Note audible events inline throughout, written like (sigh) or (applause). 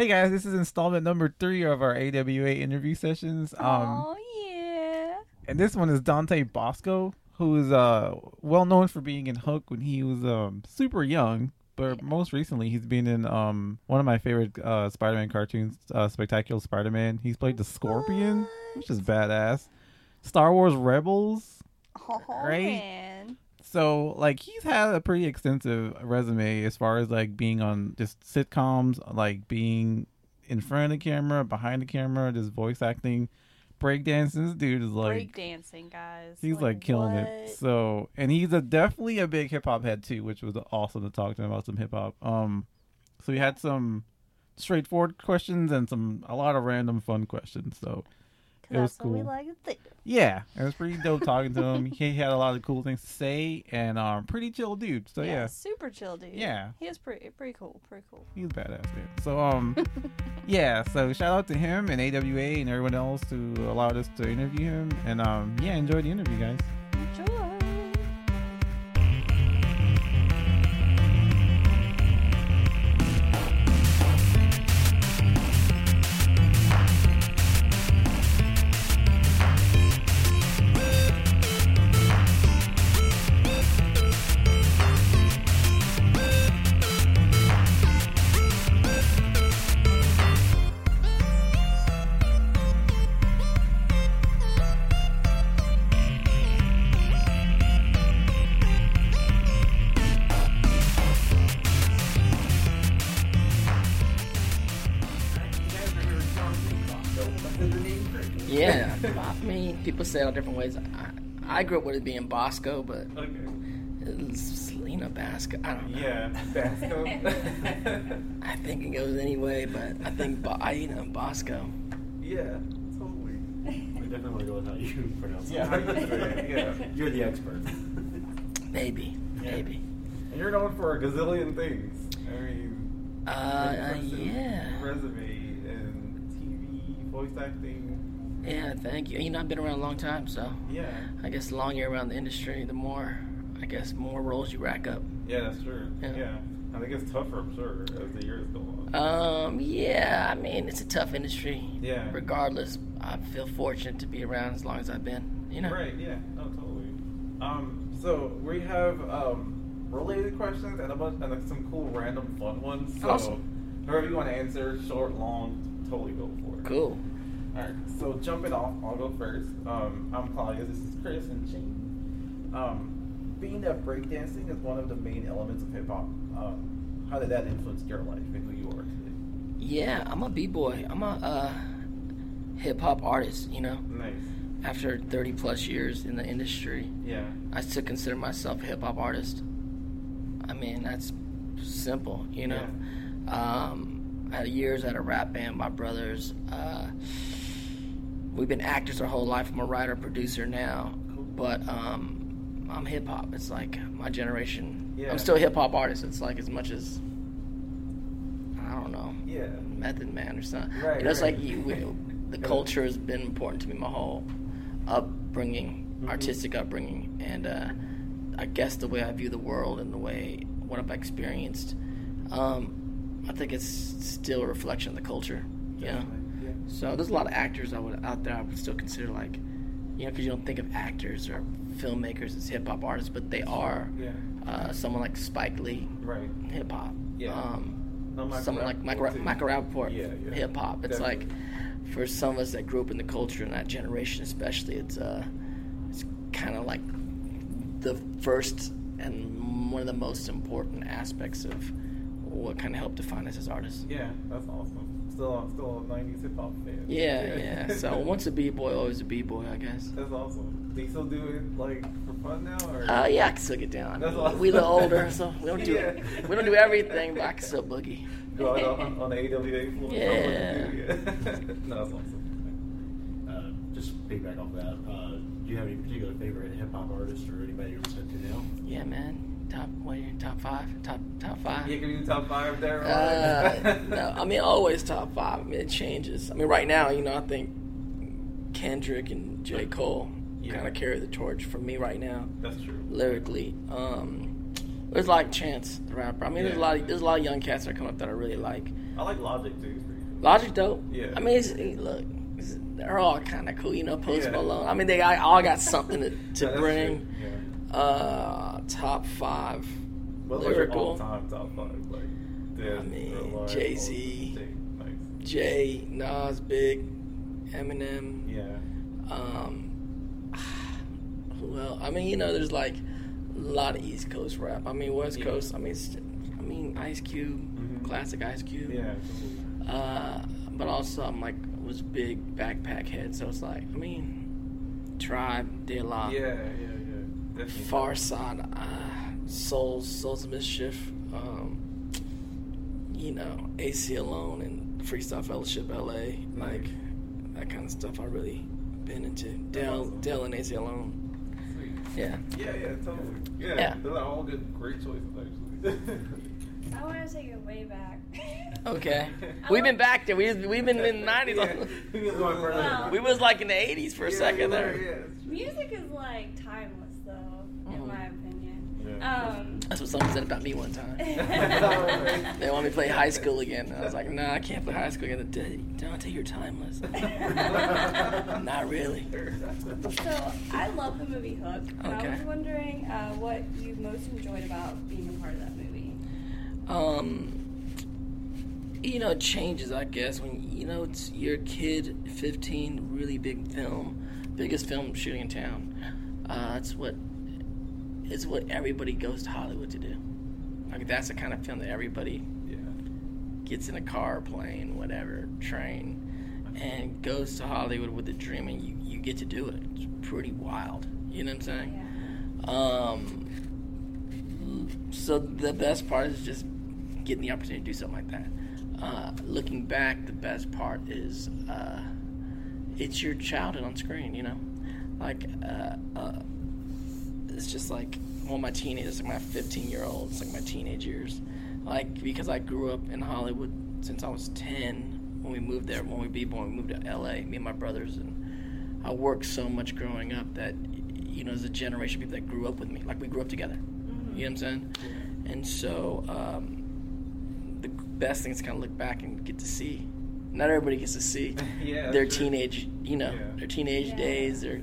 Hey guys, this is installment number three of our AWA interview sessions. Um, oh yeah. and this one is Dante Bosco, who is uh well known for being in Hook when he was um super young. But most recently, he's been in um one of my favorite uh, Spider-Man cartoons, uh, Spectacular Spider-Man. He's played the Scorpion, which is badass. Star Wars Rebels, Oh Right? man. So like he's had a pretty extensive resume as far as like being on just sitcoms, like being in front of the camera, behind the camera, just voice acting, breakdancing. This dude is like Break dancing, guys. he's like, killing it. So and he's a definitely a big hip hop head too, which was awesome to talk to him about some hip hop. Um, so we had some straightforward questions and some a lot of random fun questions. So it was that's what we cool. like to do. yeah, it was pretty dope talking to him. He had a lot of cool things to say and um, pretty chill dude. So yeah. super chill dude. Yeah. he was pretty pretty cool, pretty cool. He's badass, man. So um, (laughs) yeah. So shout out to him and AWA and everyone else who allowed us to interview him. And um, yeah, enjoy the interview, guys. People say it all different ways. I, I grew up with it being Bosco, but Okay. Selena Basco. I don't know. Yeah, Basco. (laughs) I think it goes anyway, but I think Bo- I, you know Bosco. yeah, totally. I definitely want to go with how you pronounce it. Yeah, you yeah. (laughs) You're the expert. Maybe, Yeah. maybe. And you're known for a gazillion things. I mean, Uh, uh, yeah, resume and TV, voice acting. Yeah. Thank you. You know, I've been around a long time, so Yeah, I guess the longer you're around the industry, the more, I guess, more roles you rack up. yeah, that's true. Yeah. Yeah, I think it's tougher, I'm sure, as the years go on. Um, yeah. I mean, it's a tough industry. Yeah. Regardless, I feel fortunate to be around as long as I've been. You know. Right, yeah, no, totally. Um, so we have um related questions and a bunch and like, some cool random fun ones. So Awesome. whoever you want to answer, short, long, totally go for it. Cool. Alright, so jumping off, I'll go first. Um, I'm Claudia, this is Chris and Shane. Um, being that breakdancing is one of the main elements of hip hop, um, how did that influence your life and who you are today? Yeah, I'm a b-boy. I'm a uh, hip hop artist. You know, Nice. after 30 plus years in the industry, Yeah. I still consider myself a hip hop artist. I mean, that's simple. You know, um, I had years at a rap band. My brothers. Uh, we've been actors our whole life. I'm a writer, producer now, but um, I'm hip hop. It's like my generation. Yeah. I'm still a hip hop artist. It's like as much as I don't know. Yeah. Method Man or something. Right, it's right. like you, we, the culture has been important to me my whole upbringing, Mhm. artistic upbringing, and uh, I guess the way I view the world and the way what I've experienced. Um, I think it's still a reflection of the culture. You know, Definitely, Yeah. So there's a lot of actors I would out there I would still consider like, you know, because you don't think of actors or filmmakers as hip hop artists, but they are. Yeah. Uh, someone like Spike Lee, Right. hip hop. Yeah. Um, Michael someone like Michael. Michael Rapaport, Yeah, yeah. hip hop. It's Definitely. like for some of us that grew up in the culture in that generation, especially, it's uh, it's kind of like the first and one of the most important aspects of what kind of helped define us as artists. Yeah, that's awesome. Still, still a '90s hip hop fan. Yeah, (laughs) yeah. So once a b boy, always a b boy, I guess. that's awesome. Do you still do it like for fun now, or? Uh, yeah, I can still get down. That's awesome. We a little older, so we don't do (laughs) Yeah. we don't do everything, but I can still boogie. Go out on, on the AWA floor. Yeah. yeah. (laughs) no, that's awesome. Uh, just piggyback off that. Uh, do you have any particular favorite hip hop artist or anybody you're listening to now? Yeah, man. Top what? you, Top five? Top top five? you can the top five there. Uh, (laughs) no, I mean always top five. I mean it changes. I mean right now, you know, I think Kendrick and J. Cole Yeah. kind of carry the torch for me right now, That's true. lyrically. Um, There's like Chance the rapper. I mean, there's a lot. Of, there's a lot of young cats that come up that I really like. I like Logic too. It's pretty cool. Logic dope. Yeah. I mean, it's, look, it's, they're all kind of cool. You know, Post Yeah. Malone. I mean, they all got something to, (laughs) to bring. Yeah. Uh, top five. Well, Lyrical. all time top five. Like, I mean, Jay-Z. Nice. Jay, Nas, Big, Eminem. Yeah. Um, (sighs) else? I mean, you know, there's like a lot of East Coast rap. I mean, West Yeah. Coast. I mean, I mean, Ice Cube, Mhm. classic Ice Cube. Yeah. Uh, but also, I'm like was big backpack head, so it's like, I mean, Tribe, De La, Yeah, yeah, yeah. Definitely. Pharcyde, uh, Souls, Souls of Mischief. Um, you know, Aceyalone and Freestyle Fellowship LA, like that kind of stuff. I really been into. Del, awesome. Del and Aceyalone. Sweet. Yeah. Yeah, yeah, totally. Yeah, Yeah. those are all good, great choices actually. (laughs) I want to take it way back. (laughs) Okay. We've been back there. We've we've been in the nineties. Yeah. We was going further. Well- We was like in the eighties for a Yeah, second we there. yeah. Music is like timeless, though, in. My opinion. Yeah. Um, That's what someone said about me one time. (laughs) They want me to play high school again. I was like, nah, I can't play high school again. Dante, you're timeless. (laughs) Not really. so I love the movie Hook. And Okay. I was wondering uh, what you most enjoyed about being a part of that movie. Um, you know, it changes, I guess, when you know it's your kid, fifteen, really big film, biggest film shooting in town. Uh, it's what it's what everybody goes to Hollywood to do. Like that's the kind of film that everybody Yeah. gets in a car, plane, whatever, train, and goes to Hollywood with a dream, and you, you get to do it. It's pretty wild. You know what I'm saying? Yeah. Um, so the best part is just getting the opportunity to do something like that. Uh, looking back, the best part is uh, it's your childhood on screen. You know, like uh, uh, it's just like well, my teenagers, like my 15 year olds, like my teenage years. Like because I grew up in Hollywood since I was 10 when we moved there. When we be born, we moved to LA. Me and my brothers and I worked so much growing up that you know, there's a generation of people that grew up with me. Like we grew up together. You know what I'm saying? And so um, the best thing is kind of look back and get to see. Not everybody gets to see (laughs) Yeah, their that's true. teenage, you know, Yeah. their teenage Yeah. days, their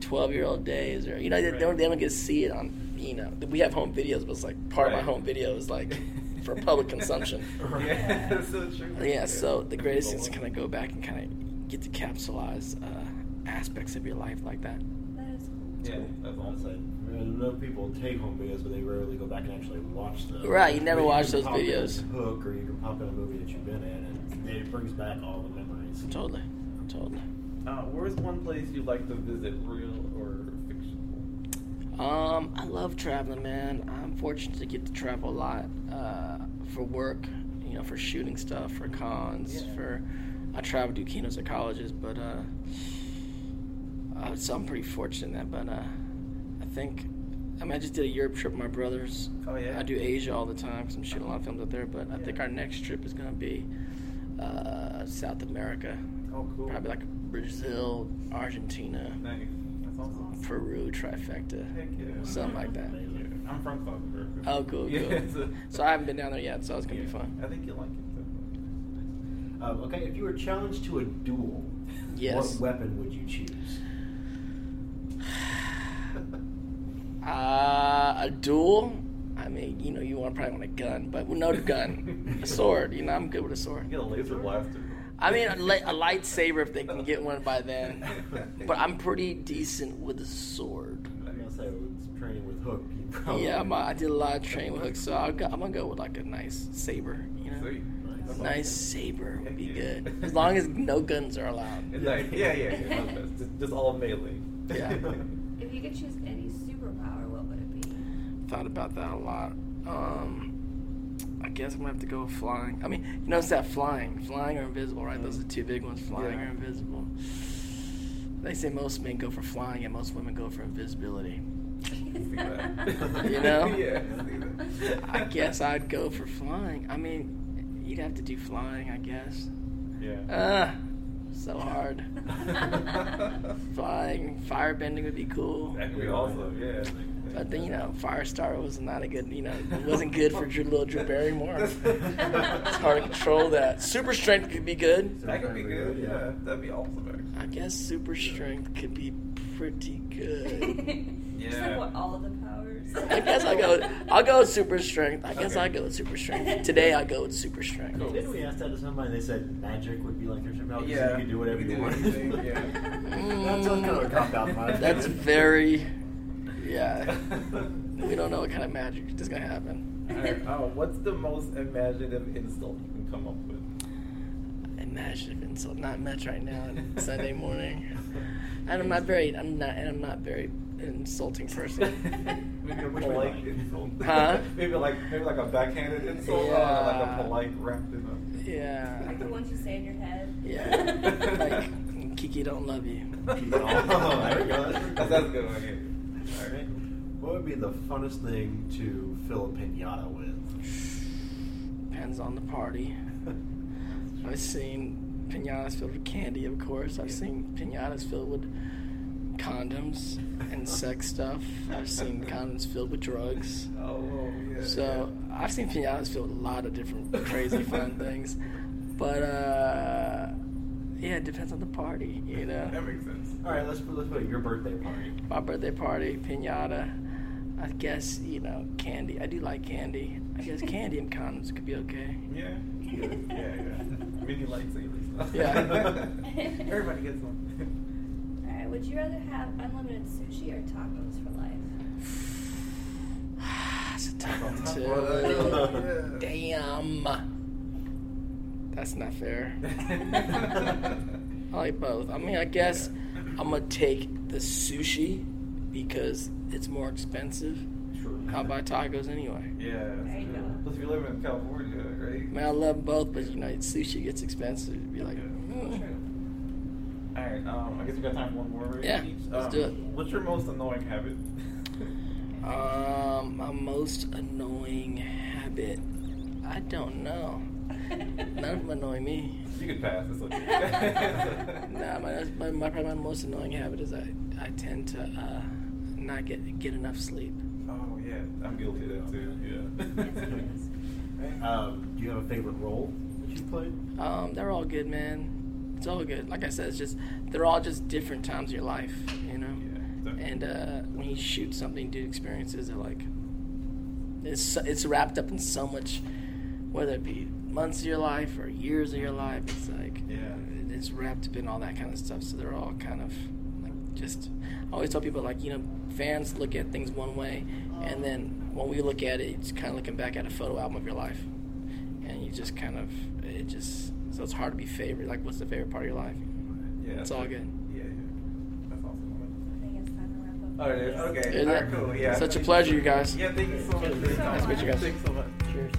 12 year old days, or you know, they, they, don't, they don't get to see it on. You know, we have home videos, but it's like part of my home video is like (laughs) for public consumption. (laughs) Yeah, (laughs) that's so true. Yeah, so the greatest thing is to kind of go back and kind of get to capsulize uh, aspects of your life like that. That is cool. Yeah, that's I'll awesome. say, I know people take home videos, but they rarely go back and actually watch them. Right, you never But watch can those videos. Hook, or you can pop in a movie that you've been in, and it brings back all the memories. Totally, totally. Uh, where's one place you'd like to visit, real or fictional? Um, I love traveling, man. I'm fortunate to get to travel a lot uh, for work, you know, for shooting stuff, for cons, Yeah. for I travel to keynotes at colleges, but uh, uh, so I'm pretty fortunate in that. But uh, I think, I mean, I just did a Europe trip with my brothers. Oh, yeah? I do Asia all the time because I'm shooting a lot of films up there. But I think our next trip is gonna be uh, South America, Oh, cool. probably like Brazil, Argentina, awesome. Peru, trifecta, Heck yeah. something like that. I'm from America. Oh, cool, (laughs) cool. Yeah, so, I haven't been down there yet, so it's gonna be fun. I think you'll like it. Um, okay, if you were challenged to a duel, Yes. what weapon would you choose? (sighs) Uh, a duel. I mean, you know, you want probably want a gun, but no the gun, (laughs) a sword. You know, I'm good with a sword. Get a laser blaster. I mean, a, a lightsaber if they can get one by then. But I'm pretty decent with a sword. I'm gonna say with training with Hook. Probably Yeah, I'm, I did a lot of training with hooks, so I'll go, I'm gonna go with like a nice saber. You know, Sweet. That's nice saber would be yeah. good (laughs) as long as no guns are allowed. It's like, yeah, yeah, yeah. (laughs) Just, just all melee. Yeah. (laughs) If you could choose any superpower, what would it be? Thought about that a lot. Um, I guess I'm gonna have to go with flying. I mean, you notice that flying, flying or invisible, right? Those are two big ones, flying Yeah. or invisible. They say most men go for flying and most women go for invisibility. You know? (laughs) yeah. see. I guess I'd go for flying. I mean, you'd have to do flying, I guess. Yeah. Ah, so hard. (laughs) flying, firebending would be cool. that could be awesome. Yeah. But then you know, Firestar was not a good. You know, it wasn't good for Drew, little Drew Barrymore. It's hard to control that. Super strength could be good. That could be good. Yeah, that'd be awesome. I guess super strength could be pretty good. (laughs) Just Yeah. like what all of the powers. I guess I go. I'll go with super strength. I guess Okay. I go with super strength. Today I go with super strength. Cool. Didn't we ask that to somebody? They said magic would be like their superpower. 'cause Yeah. You could do whatever You you can want. anything, yeah. (laughs) That's kind of a cop out. That's very. Yeah. (laughs) We don't know what kind of magic is gonna happen. Alright, oh, what's the most imaginative insult you can come up with? Imagine if insult not much right now on (laughs) Sunday morning. (laughs) And I'm not very. I'm not. And I'm not very insulting person. maybe a polite insult. Huh? maybe like maybe like a backhanded insult, or like a polite wrapped in a. Yeah. like the ones you say in your head. Yeah. like Kiki don't love you. Oh, there you go. That's, that's a good one. Yeah. What would be the funnest thing to fill a pinata with? Depends on the party. (laughs) I've seen pinatas filled with candy, of course. I've seen pinatas filled with condoms and (laughs) sex stuff. I've seen condoms filled with drugs. Oh, yeah. So I've seen pinatas filled with a lot of different crazy fun (laughs) things. But uh, yeah, it depends on the party, you know. That makes sense. All right, let's put, let's put it your birthday party. My birthday party, pinata. I guess you know candy. I do like candy. I guess (laughs) candy and condoms could be okay. Yeah. Yeah, yeah. Mini lightsabers. stuff. Yeah. (laughs) Everybody gets one. Alright, would you rather have unlimited sushi or tacos for life? (sighs) It's a tough one too. (laughs) Damn. That's not fair. I like both. I mean, I guess I'm gonna take the sushi because it's more expensive. True. I'll buy tacos anyway. Yeah. There you. Plus, if you live in California, right? I mean, I love both, but you know, sushi gets expensive. You'd be like, Yeah. mm. All right. Um, I guess we got time for one more. Right? Yeah, Each. let's um, do it. What's your most annoying habit? (laughs) um, my most annoying habit. I don't know. (laughs) None of them annoy me. you could pass. It's okay. (laughs) Nah, my, my, my probably my most annoying habit is I, I tend to uh, not get get enough sleep. Oh yeah, I'm guilty of that too. (laughs) Yeah. (laughs) Um, do you have a favorite role that you played? Um, they're all good, man. It's all good. Like I said, it's just they're all just different times of your life, you know. Yeah. And uh, when you shoot something, do experiences are like it's it's wrapped up in so much, whether it be months of your life or years of your life. It's like Yeah. it's wrapped up in all that kind of stuff. So they're all kind of like just. I always tell people like you know fans look at things one way, and then when we look at it, it's kind of looking back at a photo album of your life, and you just kind of it just so it's hard to be favorite. Like, what's the favorite part of your life? Yeah. It's all good. Yeah, yeah. That's awesome. I think it's time to wrap up. Oh, it is. Okay. Is All it? right, cool. Yeah. Such a pleasure, you guys. Yeah, thank you so much. Nice to meet you guys. Thanks so much. Cheers.